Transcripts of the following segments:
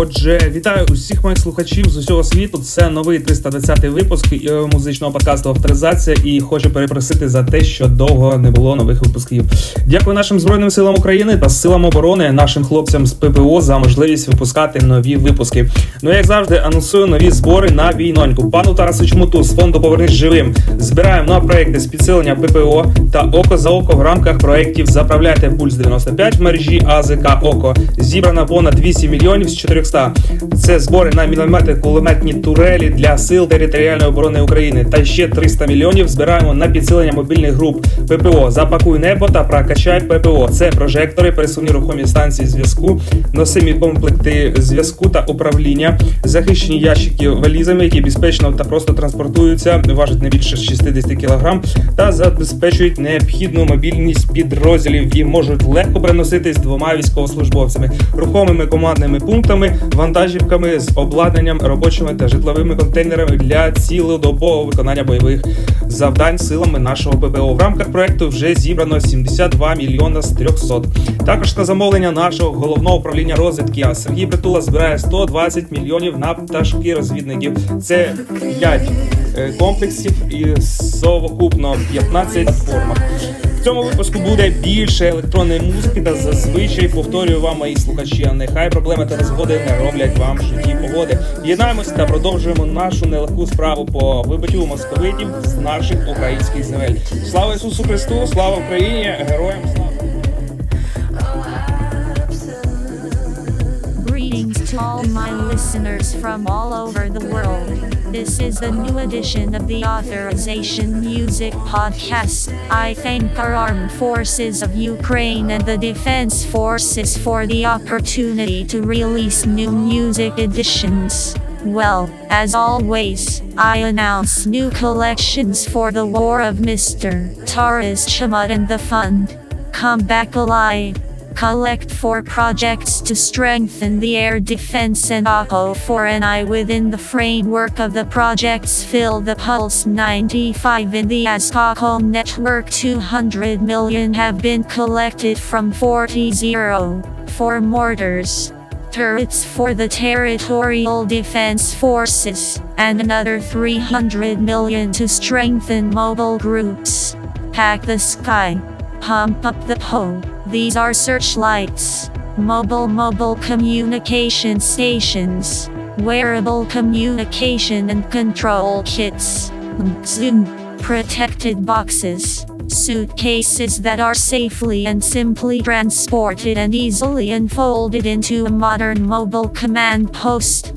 Отже, вітаю усіх моїх слухачів з усього світу. Це новий 320-й випуск е, музичного подкасту Авторизація і хочу перепросити за те, що довго не було нових випусків. Дякую нашим збройним силам України та силам оборони, нашим хлопцям з ППО за можливість випускати нові випуски. Ну як завжди, анонсую нові збори на війноньку. Пану Тарасу Чмуту з фонду Повернись живим. Збираємо на проекти з підсилення ППО та око за око в рамках проєктів Заправляйте пульс 95 в мережі АЗК Око. Зібрано понад 8 мільйонів з 400. Це збори на міномети, кулеметні турелі для сил територіальної оборони України. Та ще 300 мільйонів збираємо на підсилення мобільних груп ППО. Запакуй небо та прокачай ППО. Це прожектори, пересувні рухомі станції зв'язку, носимі комплекти зв'язку та управління, захищені ящики валізами, які безпечно та просто транспортуються, важать не більше 60 кг, та забезпечують необхідну мобільність підрозділів і можуть легко переноситись двома військовослужбовцями, рухомими командними пунктами, вантажівками з обладнанням робочими та житловими контейнерами для цілодобового виконання бойових завдань силами нашого ППО. В рамках проекту вже зібрано 72 мільйона з 300. Також на замовлення нашого головного управління розвідки а Сергій Притула збирає 120 мільйонів на пташки розвідників. Це 5 е, комплексів і совокупно 15 формах. В цьому випуску буде більше електронної музики та зазвичай повторюю вам мої слухачі. а Нехай проблеми та розгоди не роблять вам житті погоди. Єднаємося та продовжуємо нашу нелегку справу по вибиттю московитів з наших українських земель. Слава Ісусу Христу! Слава Україні! Героям слава! Greetings to all my listeners from all over the world. This is the new edition of the Authorization Music Podcast. I thank our armed forces of Ukraine and the Defense Forces for the opportunity to release new music editions. Well, as always, I announce new collections for the War of Mr. Taras Chamut and the Fund. Come back alive. Collect for projects to strengthen the air defense and OPPO for NI within the framework of the projects Fill the Pulse. 95 in the Ascocom network 200 million have been collected from 40 0 for mortars. Turrets for the territorial defense forces, and another 300 million to strengthen mobile groups. Pack the sky, pump up the pole. These are searchlights, mobile mobile communication stations, wearable communication and control kits, Zoom, protected boxes, suitcases that are safely and simply transported and easily unfolded into a modern mobile command post.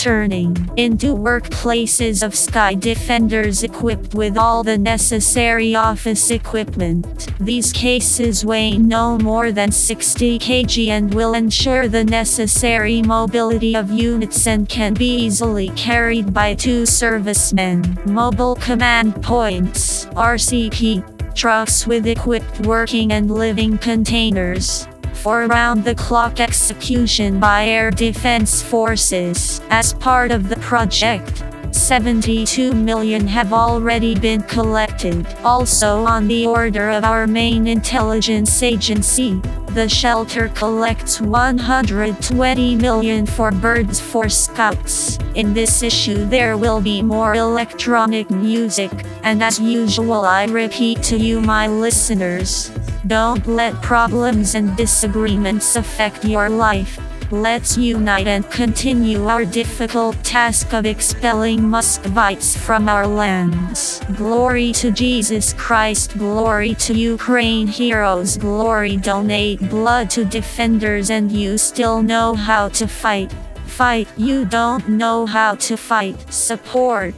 Turning into workplaces of Sky Defenders equipped with all the necessary office equipment. These cases weigh no more than 60 kg and will ensure the necessary mobility of units and can be easily carried by two servicemen. Mobile Command Points RCP trucks with equipped working and living containers for round the clock execution by air defense forces. As part of the project, 72 million have already been collected. Also, on the order of our main intelligence agency, the shelter collects 120 million for birds for scouts. In this issue, there will be more electronic music, and as usual, I repeat to you, my listeners don't let problems and disagreements affect your life. Let's unite and continue our difficult task of expelling Muscovites from our lands. Glory to Jesus Christ, glory to Ukraine heroes, glory donate blood to defenders and you still know how to fight. Fight, you don't know how to fight. Support,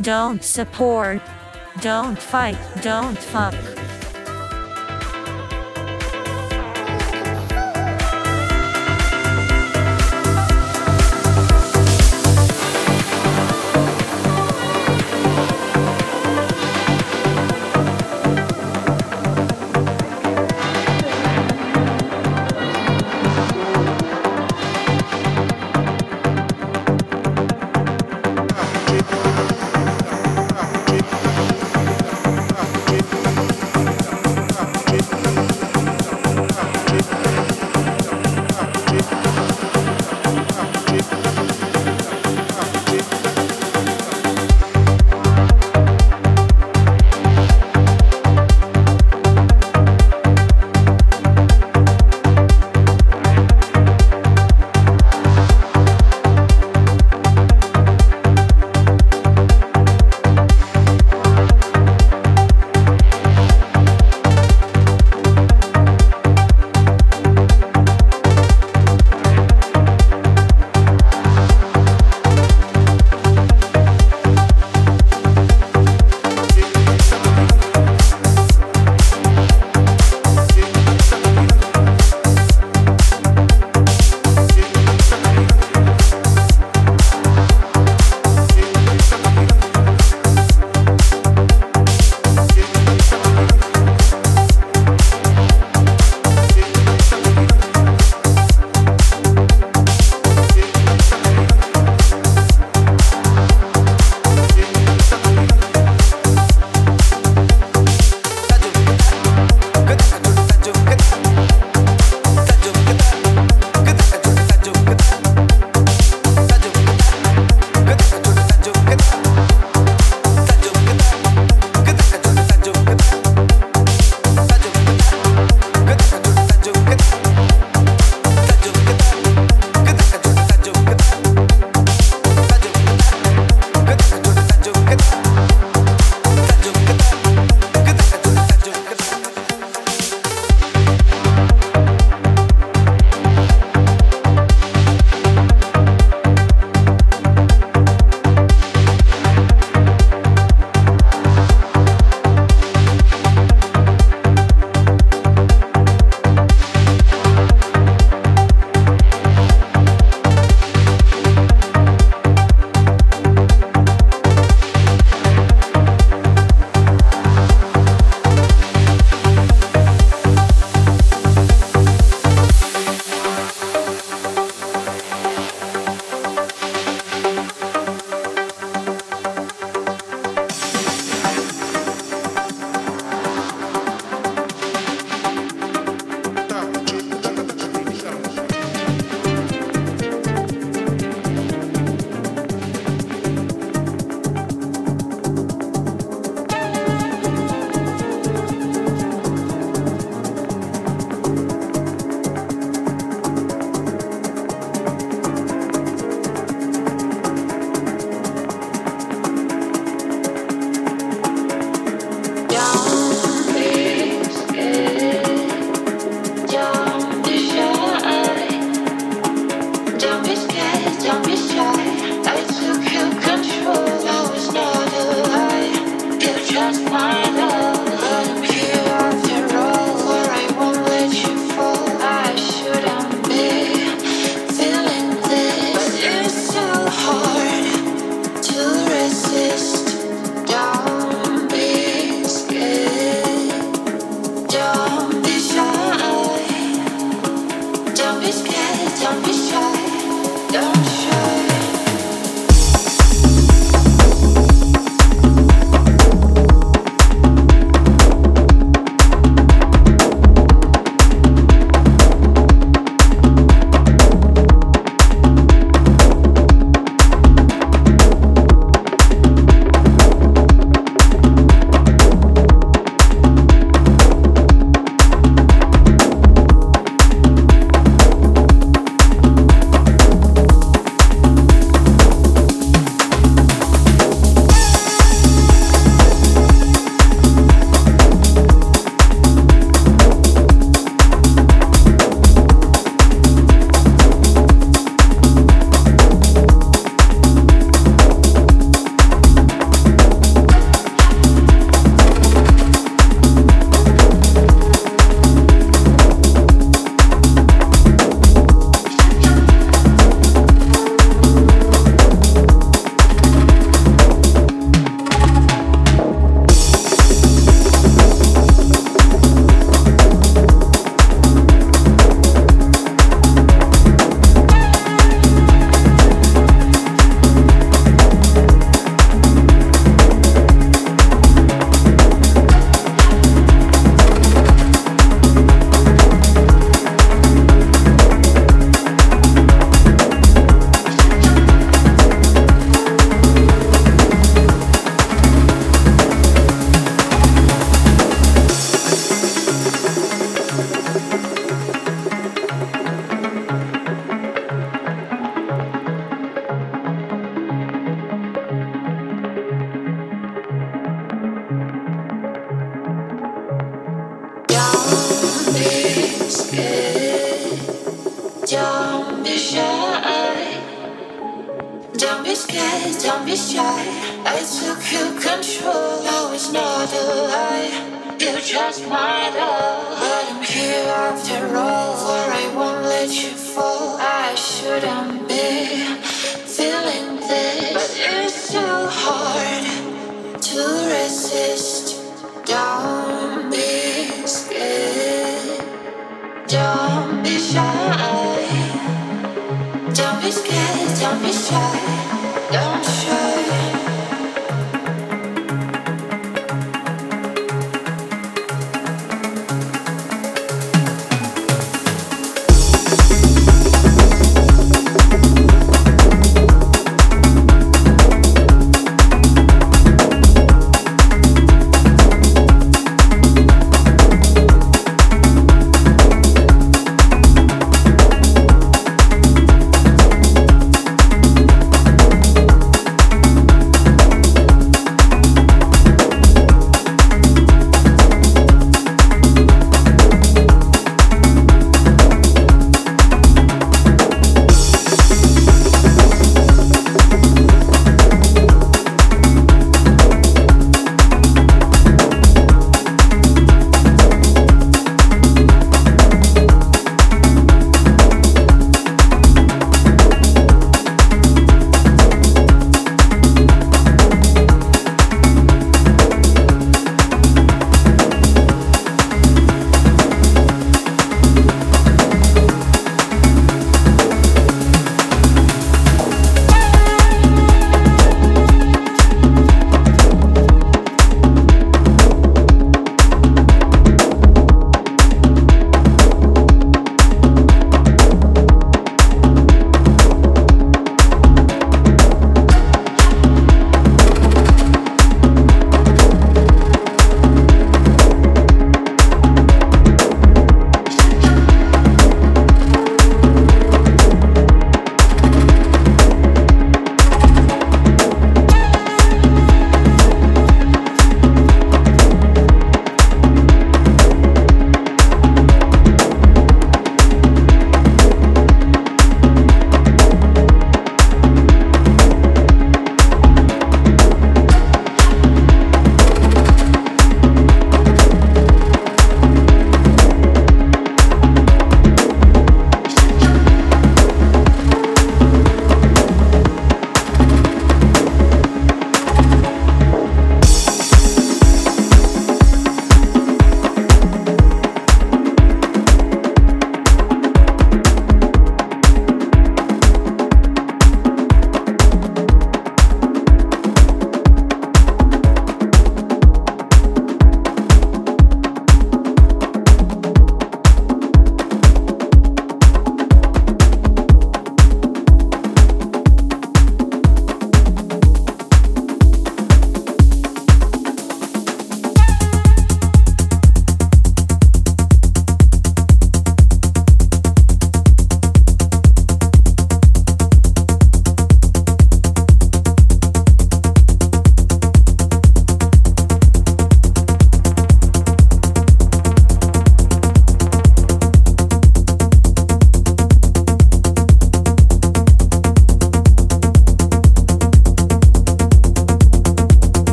don't support. Don't fight, don't fuck.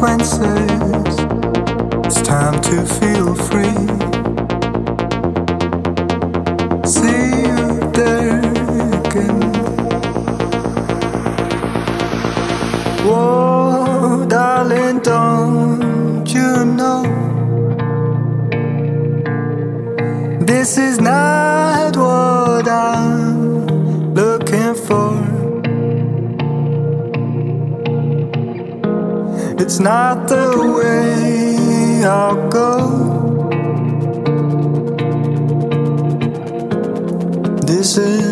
consequences. It's time to feel free. it's not the way I'll go. This is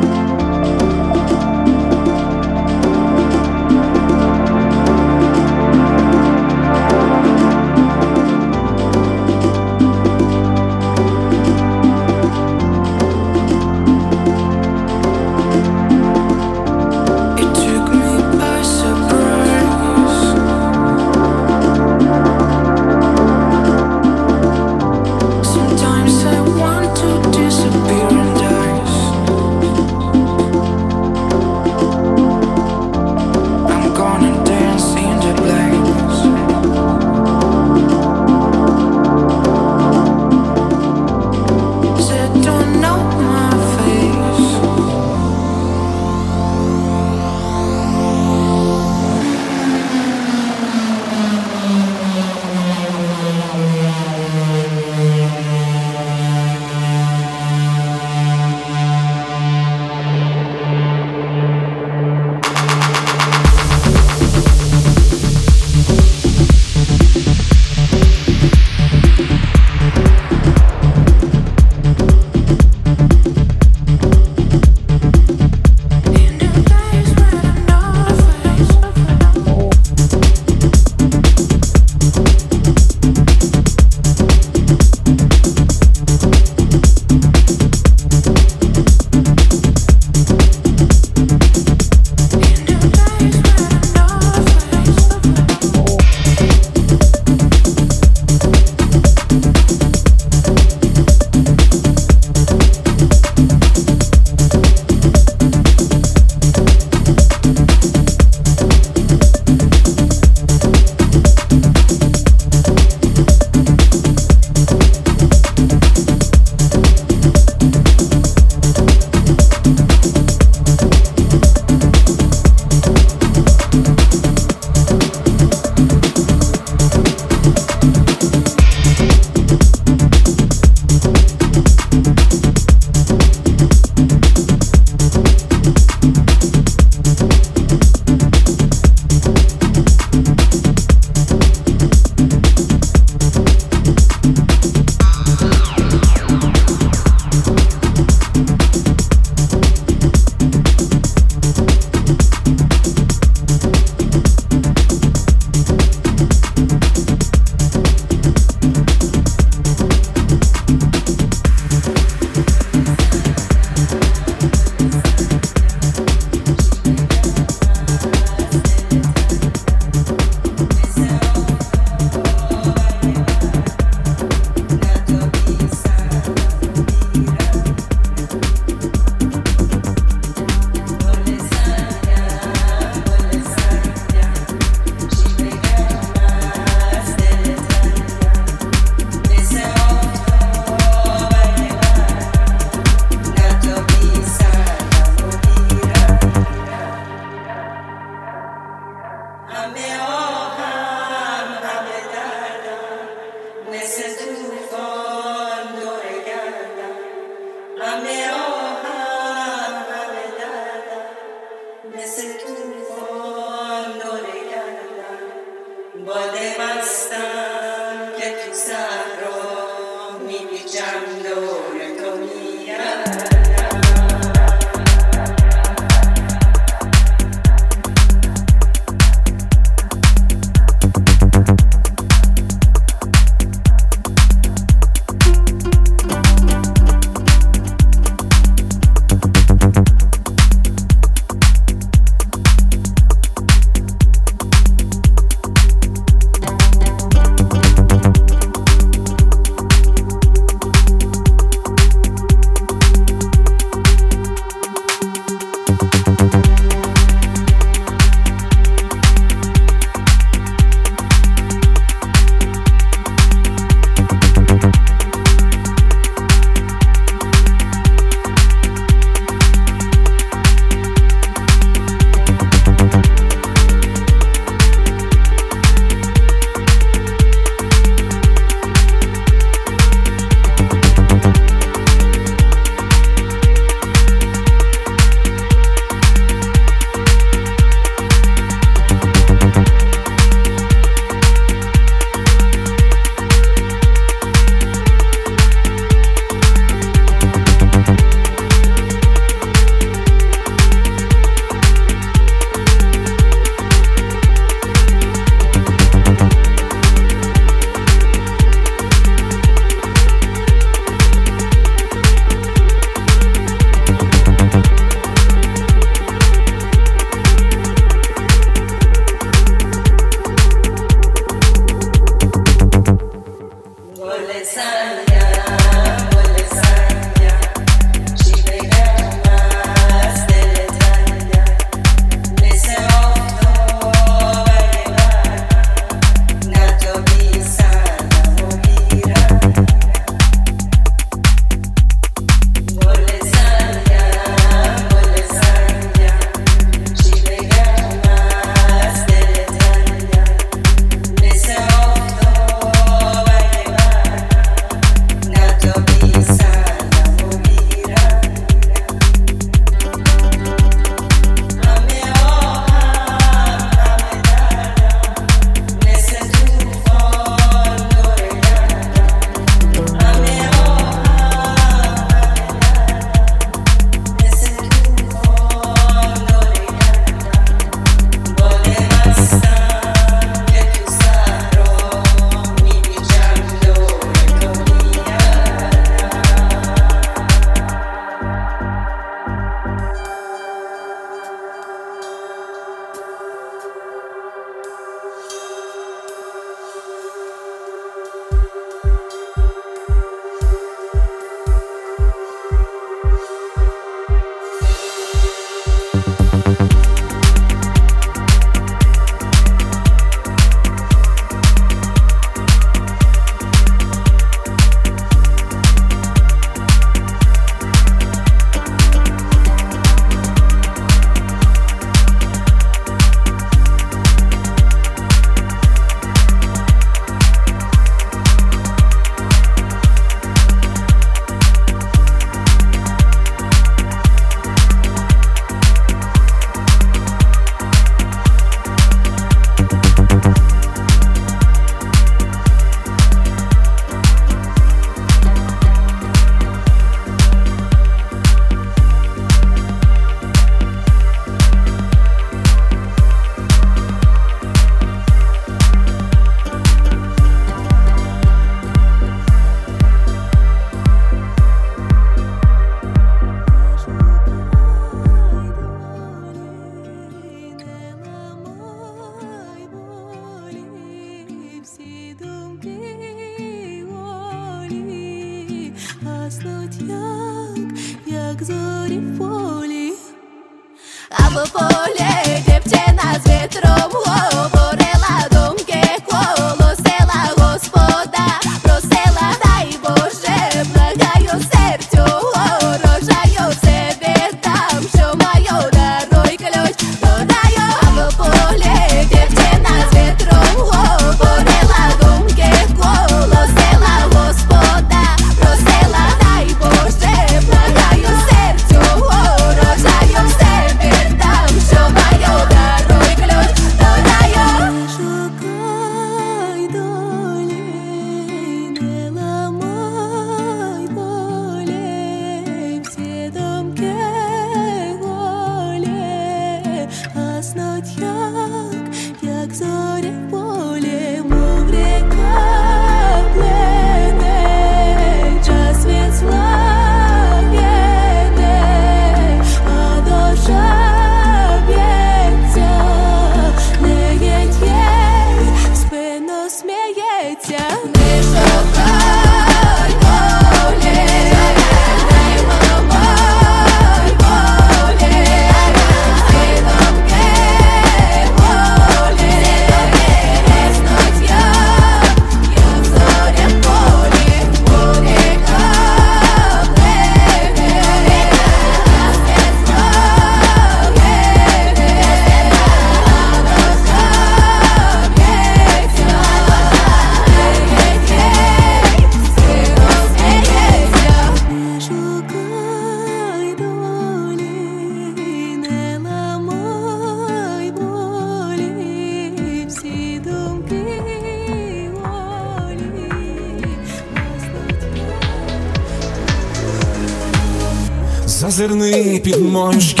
manches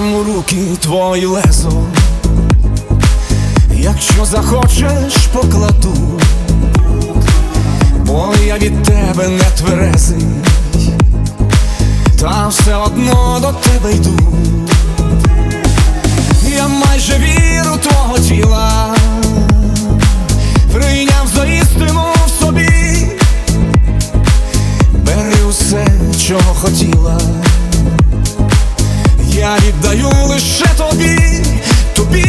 Дам у руки твої лезо, якщо захочеш, покладу, бо я від тебе не тверезий, та все одно до тебе йду. Я майже віру твого тіла, прийняв за істину в собі, бери усе, чого хотіла я віддаю лише тобі, тобі.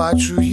about you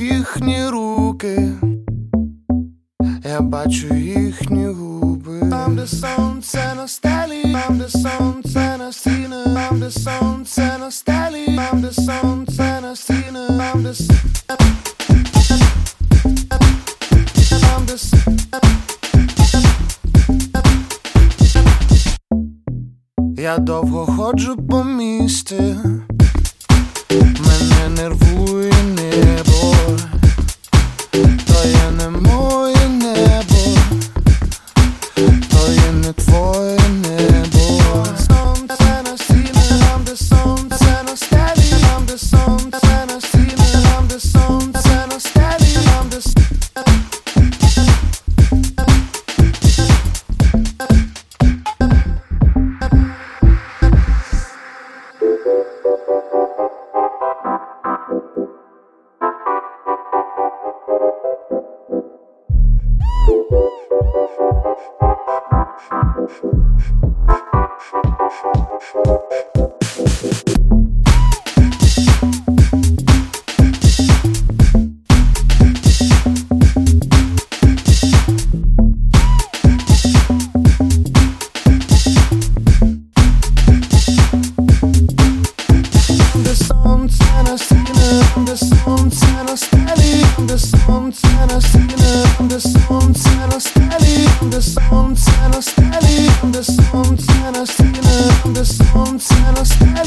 understand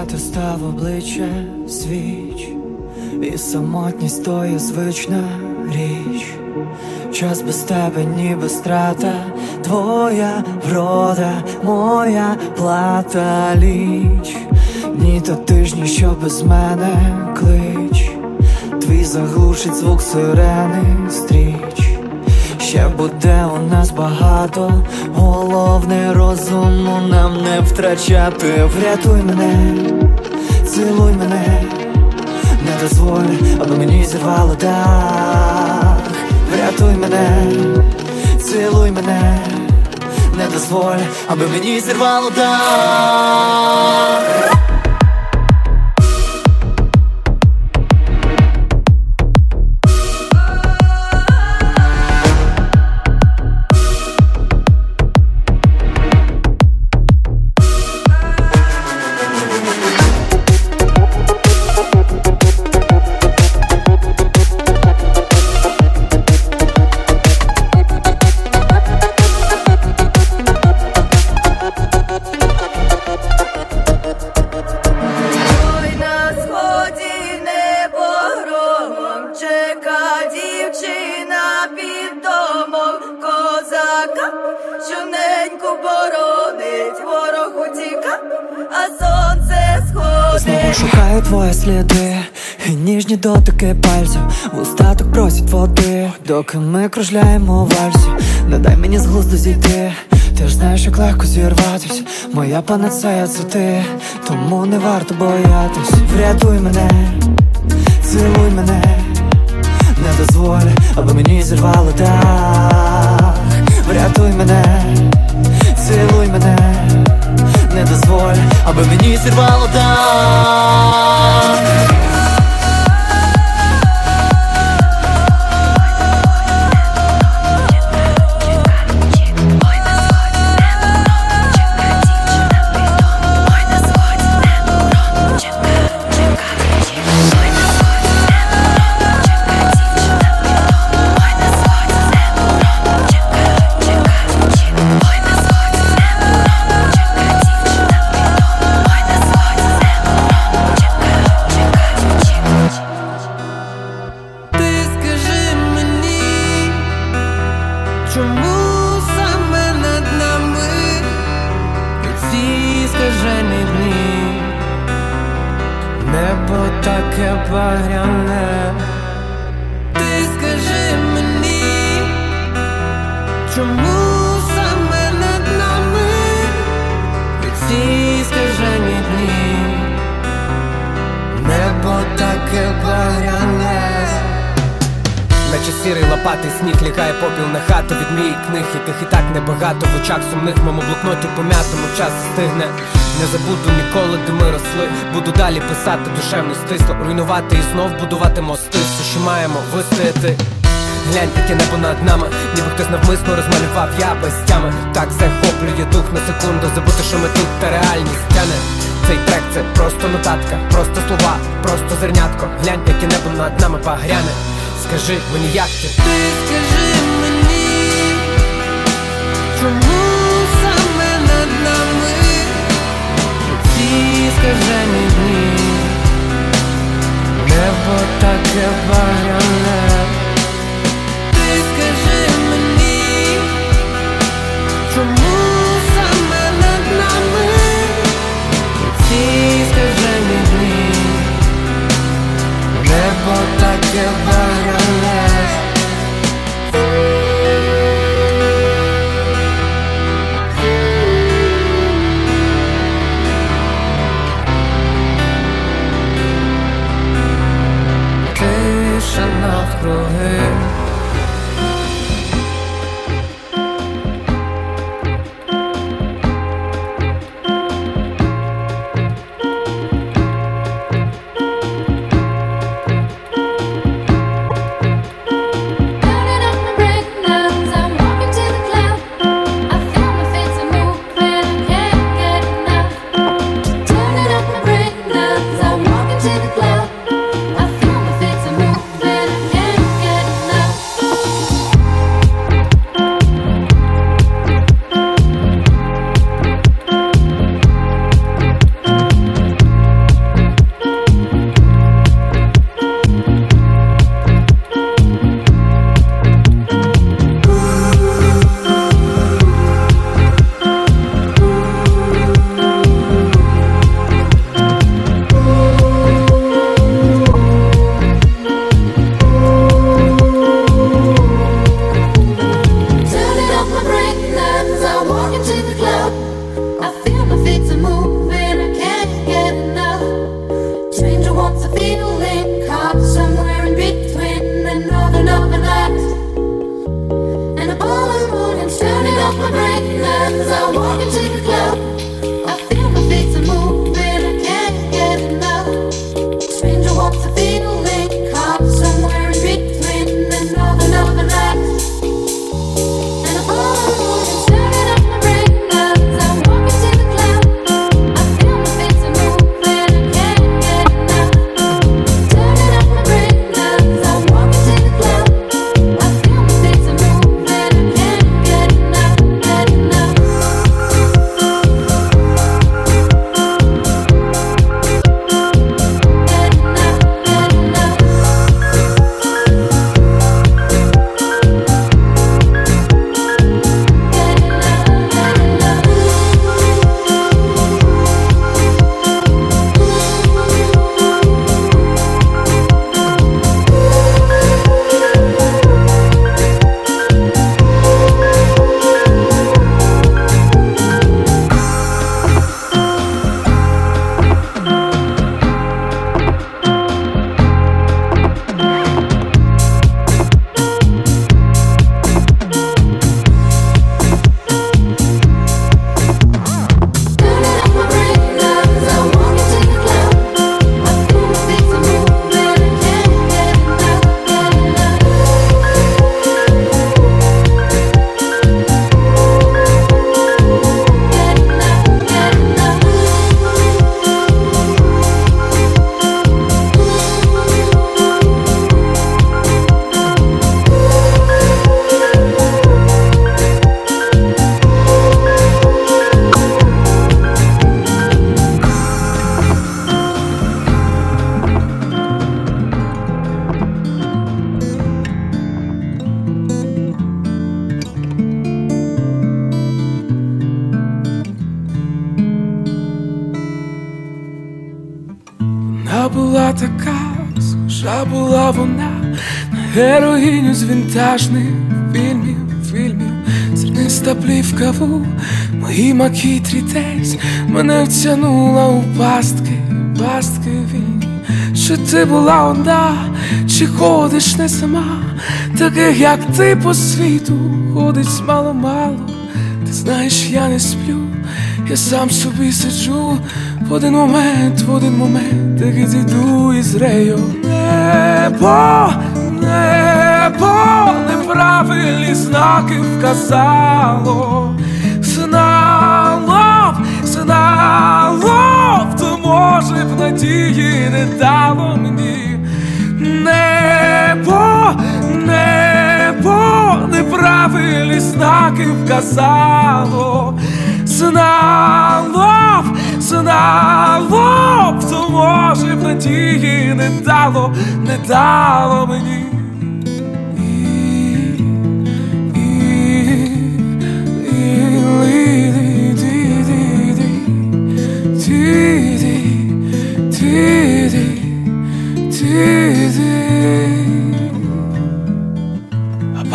помічати став обличчя свіч, і самотність то є звична річ. Час без тебе, ніби страта, твоя врода, моя плата ліч, дні та тижні, що без мене клич, твій заглушить звук сирени стріч. Ще буде у нас багато, головне розуму нам не втрачати. Врятуй мене, цілуй мене, не дозволь, аби мені зірвало дах. Врятуй мене, цілуй мене, не дозволь, аби мені зірвало дах. Козака, що неньку боронить, ворог утіка, а сонце Знову сходить. шукаю твої сліди ніжні дотики пальців. Устаток просять води. Доки ми кружляємо вальсі Не дай мені з глузду зійти. Ти ж знаєш, як легко зірватись Моя панацея це ти. Тому не варто боятись. Врятуй мене, цілуй мене. Не дозволь, аби мені зірвало дах Врятуй мене, цілуй мене. Не дозволь, аби мені зірвало дах очах сумних в моєму блокноті пом'ятому час стигне. Не забуду ніколи, де ми росли. Буду далі писати душевно стисло, руйнувати і знов будувати мости. Все, що маємо вистояти. Глянь, яке небо над нами, ніби хтось навмисно розмалював я без тями. Так захоплює дух на секунду, забути, що ми тут та реальність тяне. Цей трек це просто нотатка, просто слова, просто зернятко. Глянь, яке небо над нами погряне. Скажи мені, як ти Ти скажи чому саме над нами. Ці скажені дні, небо таке багряне. Ти скажи мені, чому саме над нами. Ці скажені дні, небо таке багряне. Героїню з вінтажних фільмів, фільмів, зерниста плівка в моїй макітрі десь мене втягнула у пастки, пастки вільні. Чи ти була одна, чи ходиш не сама, таких як ти по світу ходить мало-мало. Ти знаєш, я не сплю, я сам собі сиджу в один момент, в один момент, так і зійду із рею. Небо, небо, неправильні знаки вказало, знало б, знало б, то може б надії не дало мені. Небо, небо, неправильні знаки вказало, знало б, знало б, то може б надії не дало, не дало мені.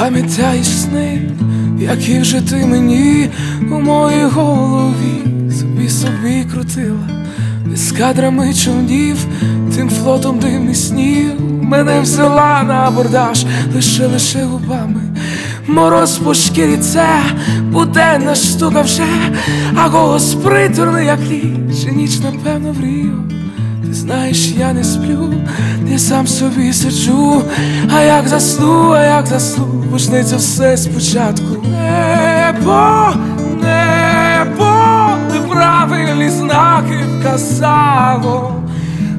А пам'ятаєш сни, які вже ти мені у моїй голові собі собі крутила, з кадрами човнів, тим флотом дивних снів мене взяла на абордаж лише лише губами. Мороз по шкірі це буденна штука вже, а голос приторний, як ліч, ніч, напевно, врію. Ти знаєш, я не сплю, я сам собі сиджу, а як засну, а як засну, почнеться все спочатку. Небо, небо, неправильні знаки вказало,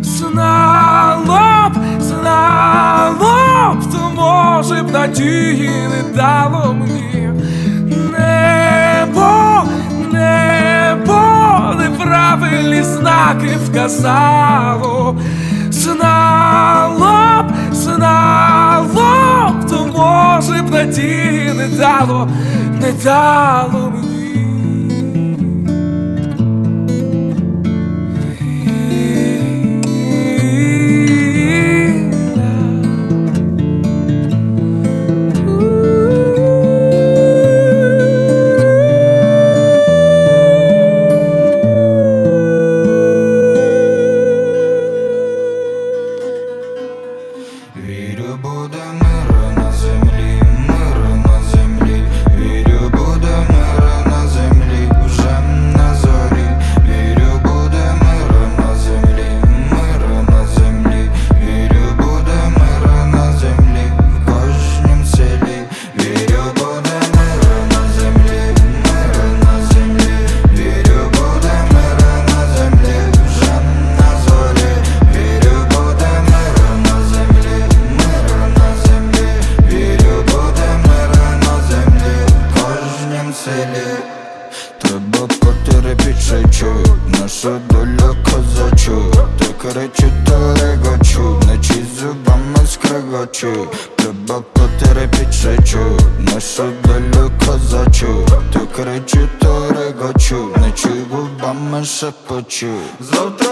знало б, знало б, то може б надії не дало мені. Неправильні знаки вказало, знало б, знало б, то може б надії не дало, не дало мені. шепочу Завтра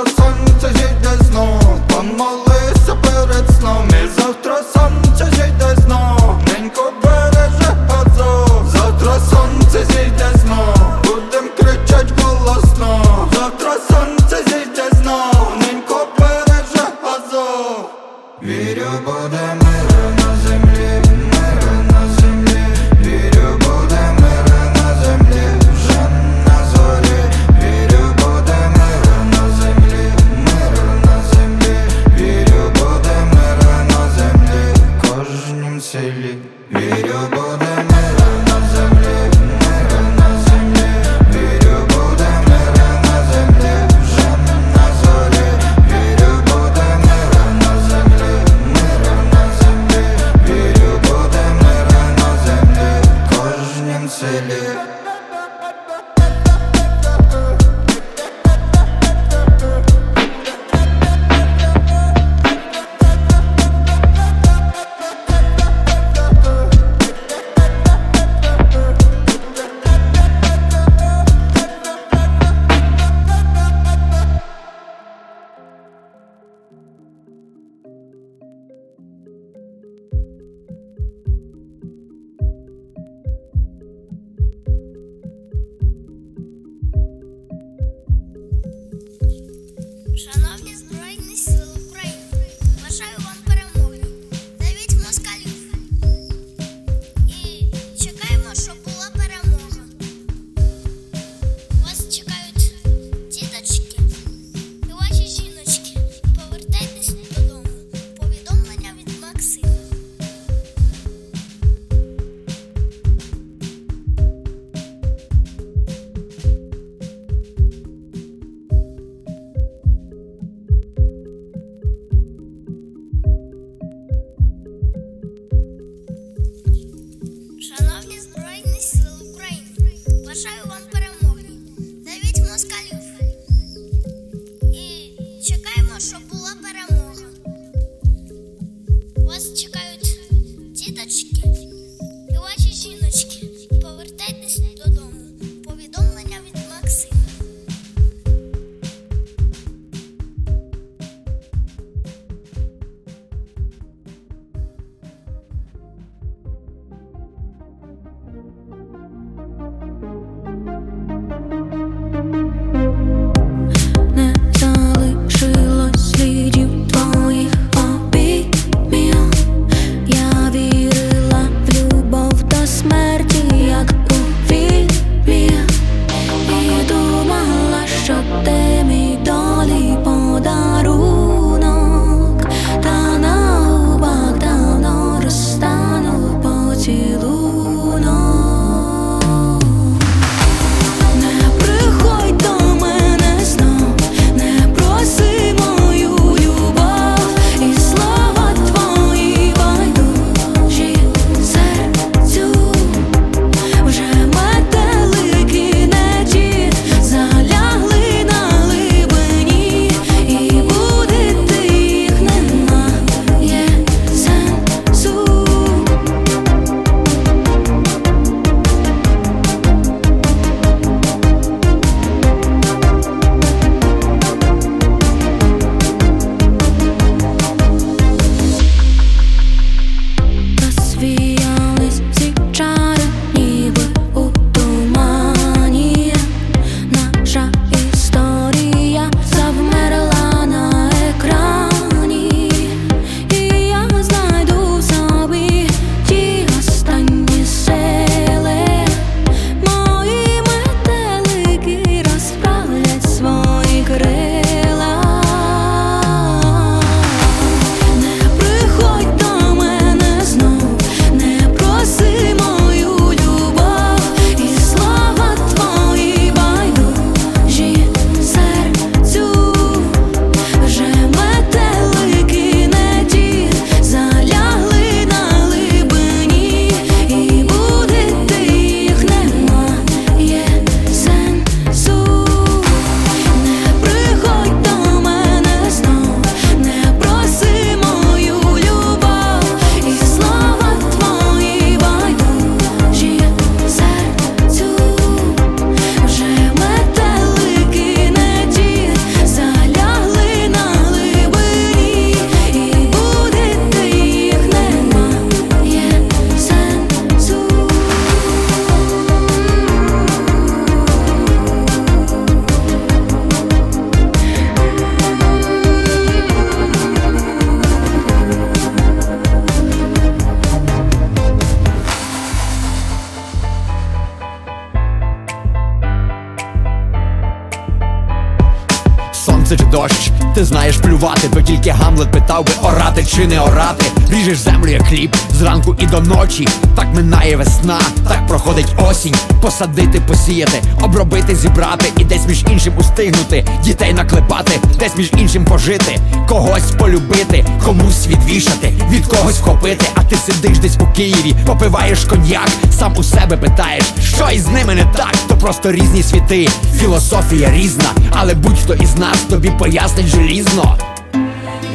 То тільки Гамлет питав би орати чи не орати. Ріжеш землю як хліб зранку і до ночі. Так минає весна, так проходить осінь. Посадити, посіяти, обробити, зібрати і десь між іншим устигнути, дітей наклепати, десь між іншим пожити, когось полюбити, комусь відвішати, від когось вхопити, а ти сидиш десь у Києві, попиваєш коньяк, сам у себе питаєш, що із ними не так, то просто різні світи, філософія різна, але будь-хто із нас тобі пояснить желізно.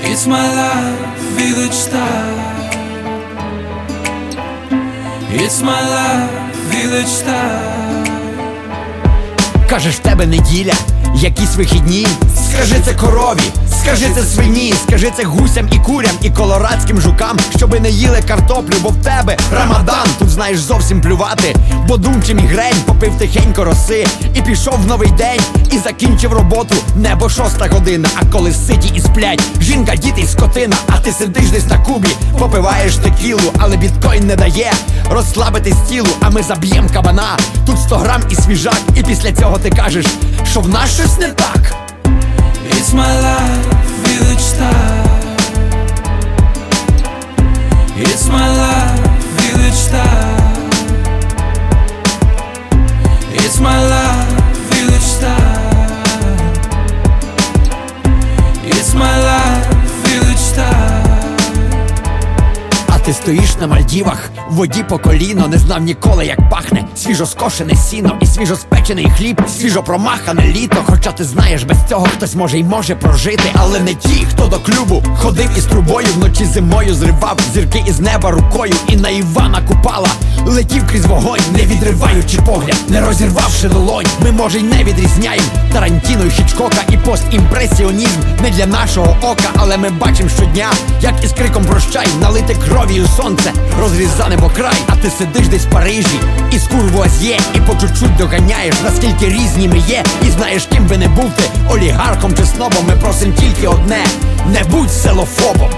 It's my life, village style. It's my life, village style. Кажеш, в тебе неділя, якісь вихідні. Скажи це корові, скажи це свині, скажи це гусям і курям, і колорадським жукам, щоби не їли картоплю, бо в тебе рамадан. Тут знаєш зовсім плювати, бо думче мігрень попив тихенько роси, і пішов в новий день, і закінчив роботу. Небо шоста година, а коли ситі і сплять, жінка, діти й скотина, а ти сидиш десь на кубі, попиваєш текілу, але біткоін не дає розслабити тілу, а ми заб'єм кабана. Тут 100 грам і свіжак, і після цього ти кажеш, що в нас щось не так. It's my life, village star. It's my life, village star. It's my life, village star. It's my life, village star. Ти стоїш на Мальдівах, в воді по коліно, не знав ніколи, як пахне. Свіжо скошене сіно і свіжо спечений хліб, свіжо промахане літо. Хоча ти знаєш, без цього хтось може й може прожити, але не ті, хто до клюбу ходив із трубою, вночі зимою зривав зірки із неба рукою, і на Івана Купала летів крізь вогонь, не відриваючи погляд, не розірвавши долонь. Ми може й не відрізняємо Тарантіно і Хічкока і постімпресіонізм не для нашого ока, але ми бачимо щодня, як із криком прощай, налите кров'ю сонце, розрізане по край, а ти сидиш десь в Парижі, і скурвуаз'є, і по чуть-чуть доганяєш, наскільки різні ми є, і знаєш, ким би не був ти, олігархом чи снобом, ми просим тільки одне: не будь селофобом.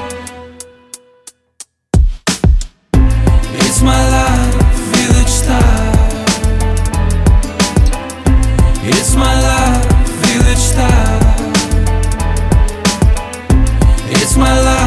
It's my life, village star. It's my life, village star. It's my life,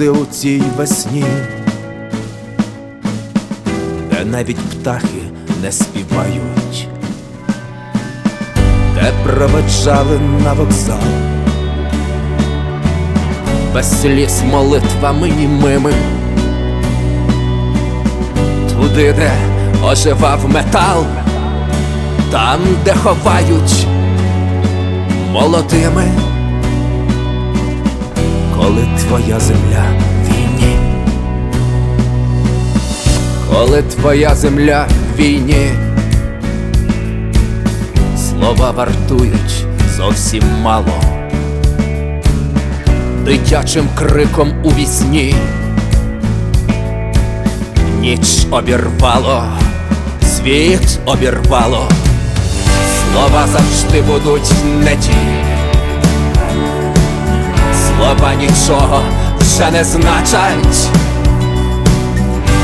назавжди у цій весні, де навіть птахи не співають, де проведжали на вокзал, без сліз молитвами німими туди, де оживав метал, там, де ховають молодими, коли твоя земля в війні, коли твоя земля в війні, слова вартують зовсім мало, дитячим криком у вісні ніч обірвало, світ обірвало, слова завжди будуть не ті. Слова нічого вже не значать,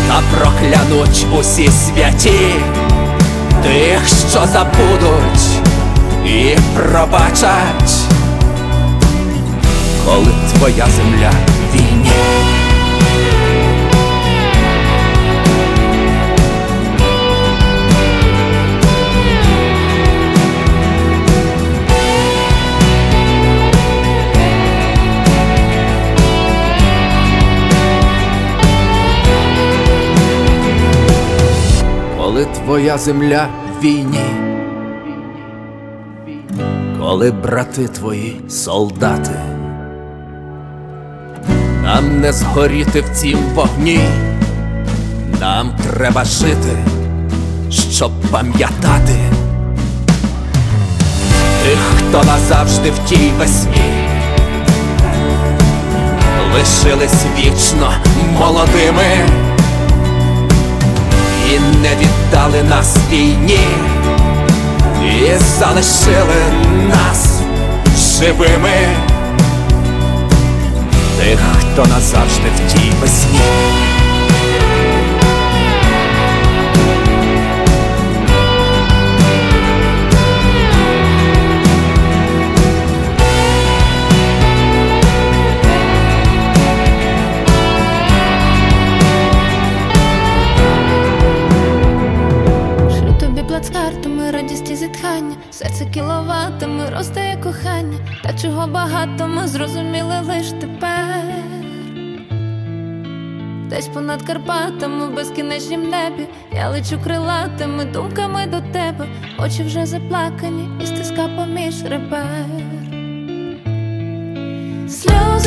та проклянуть усі святі тих, що забудуть і пробачать, коли твоя земля коли твоя земля в війні, коли брати твої солдати, нам не згоріти в цім вогні, нам треба жити, щоб пам'ятати. Тих, хто назавжди в тій весні. Лишились вічно молодими не віддали нас війні, і залишили нас живими, тих, хто назавжди в тій весні. Чого багато ми зрозуміли лиш тепер. Десь понад Карпатами, в безкінечнім небі, я лечу крилатими думками до тебе, очі вже заплакані, і стиска поміж ребер. Сльози